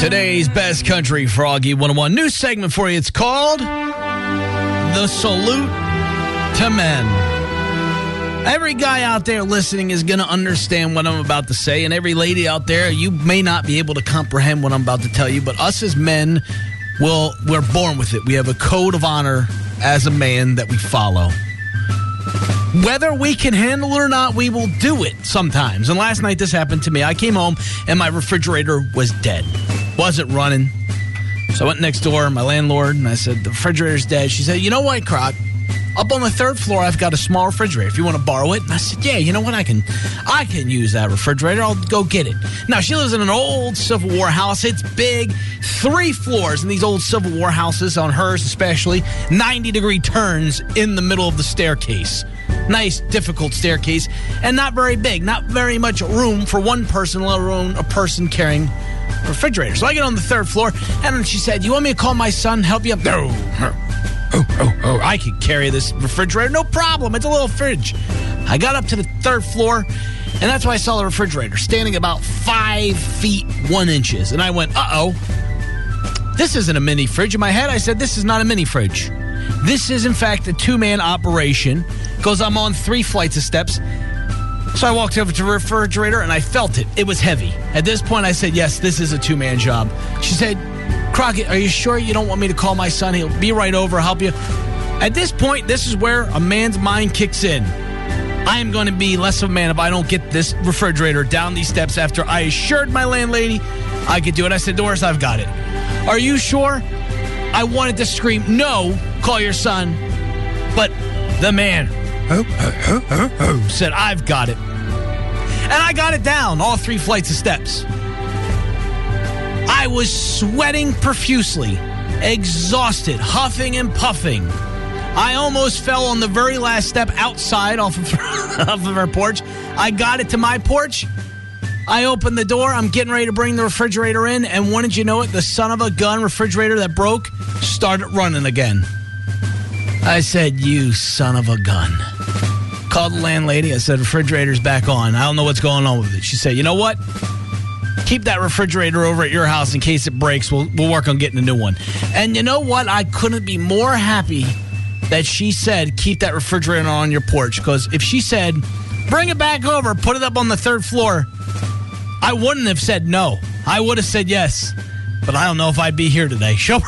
Today's best country froggy 101 new segment for you. It's called The Salute to Men. Every guy out there listening is going to understand what I'm about to say, and every lady out there, you may not be able to comprehend what I'm about to tell you, but us as men, will we're born with it. We have a code of honor as a man that we follow. Whether we can handle it or not, we will do it sometimes. And last night this happened to me. I came home and my refrigerator was dead. Wasn't running. So I went next door, my landlord, and I said, The refrigerator's dead. She said, You know what, Croc? Up on the third floor, I've got a small refrigerator. If you want to borrow it, and I said, "Yeah, you know what? I can, I can use that refrigerator. I'll go get it." Now she lives in an old Civil War house. It's big, three floors, and these old Civil War houses, on hers especially, ninety degree turns in the middle of the staircase. Nice, difficult staircase, and not very big. Not very much room for one person, let alone a person carrying refrigerator. So I get on the third floor, and she said, "You want me to call my son, help you up?" No. Oh, oh, oh, I can carry this refrigerator, no problem. It's a little fridge. I got up to the third floor, and that's why I saw the refrigerator standing about five feet one inches. And I went, uh oh, this isn't a mini fridge. In my head, I said, this is not a mini fridge. This is, in fact, a two man operation because I'm on three flights of steps. So I walked over to the refrigerator and I felt it. It was heavy. At this point, I said, yes, this is a two man job. She said, Crockett, are you sure you don't want me to call my son? He'll be right over, help you. At this point, this is where a man's mind kicks in. I am going to be less of a man if I don't get this refrigerator down these steps after I assured my landlady I could do it. I said, Doris, I've got it. Are you sure? I wanted to scream, no, call your son. But the man said, I've got it. And I got it down all three flights of steps. I was sweating profusely, exhausted, huffing and puffing. I almost fell on the very last step outside off of, off of our porch. I got it to my porch. I opened the door. I'm getting ready to bring the refrigerator in. And did you know it? The son of a gun refrigerator that broke started running again. I said, You son of a gun. Called the landlady. I said, Refrigerator's back on. I don't know what's going on with it. She said, You know what? keep that refrigerator over at your house in case it breaks. We'll, we'll work on getting a new one. And you know what? I couldn't be more happy that she said, keep that refrigerator on your porch. Because if she said, bring it back over, put it up on the third floor, I wouldn't have said no. I would have said yes. But I don't know if I'd be here today. Show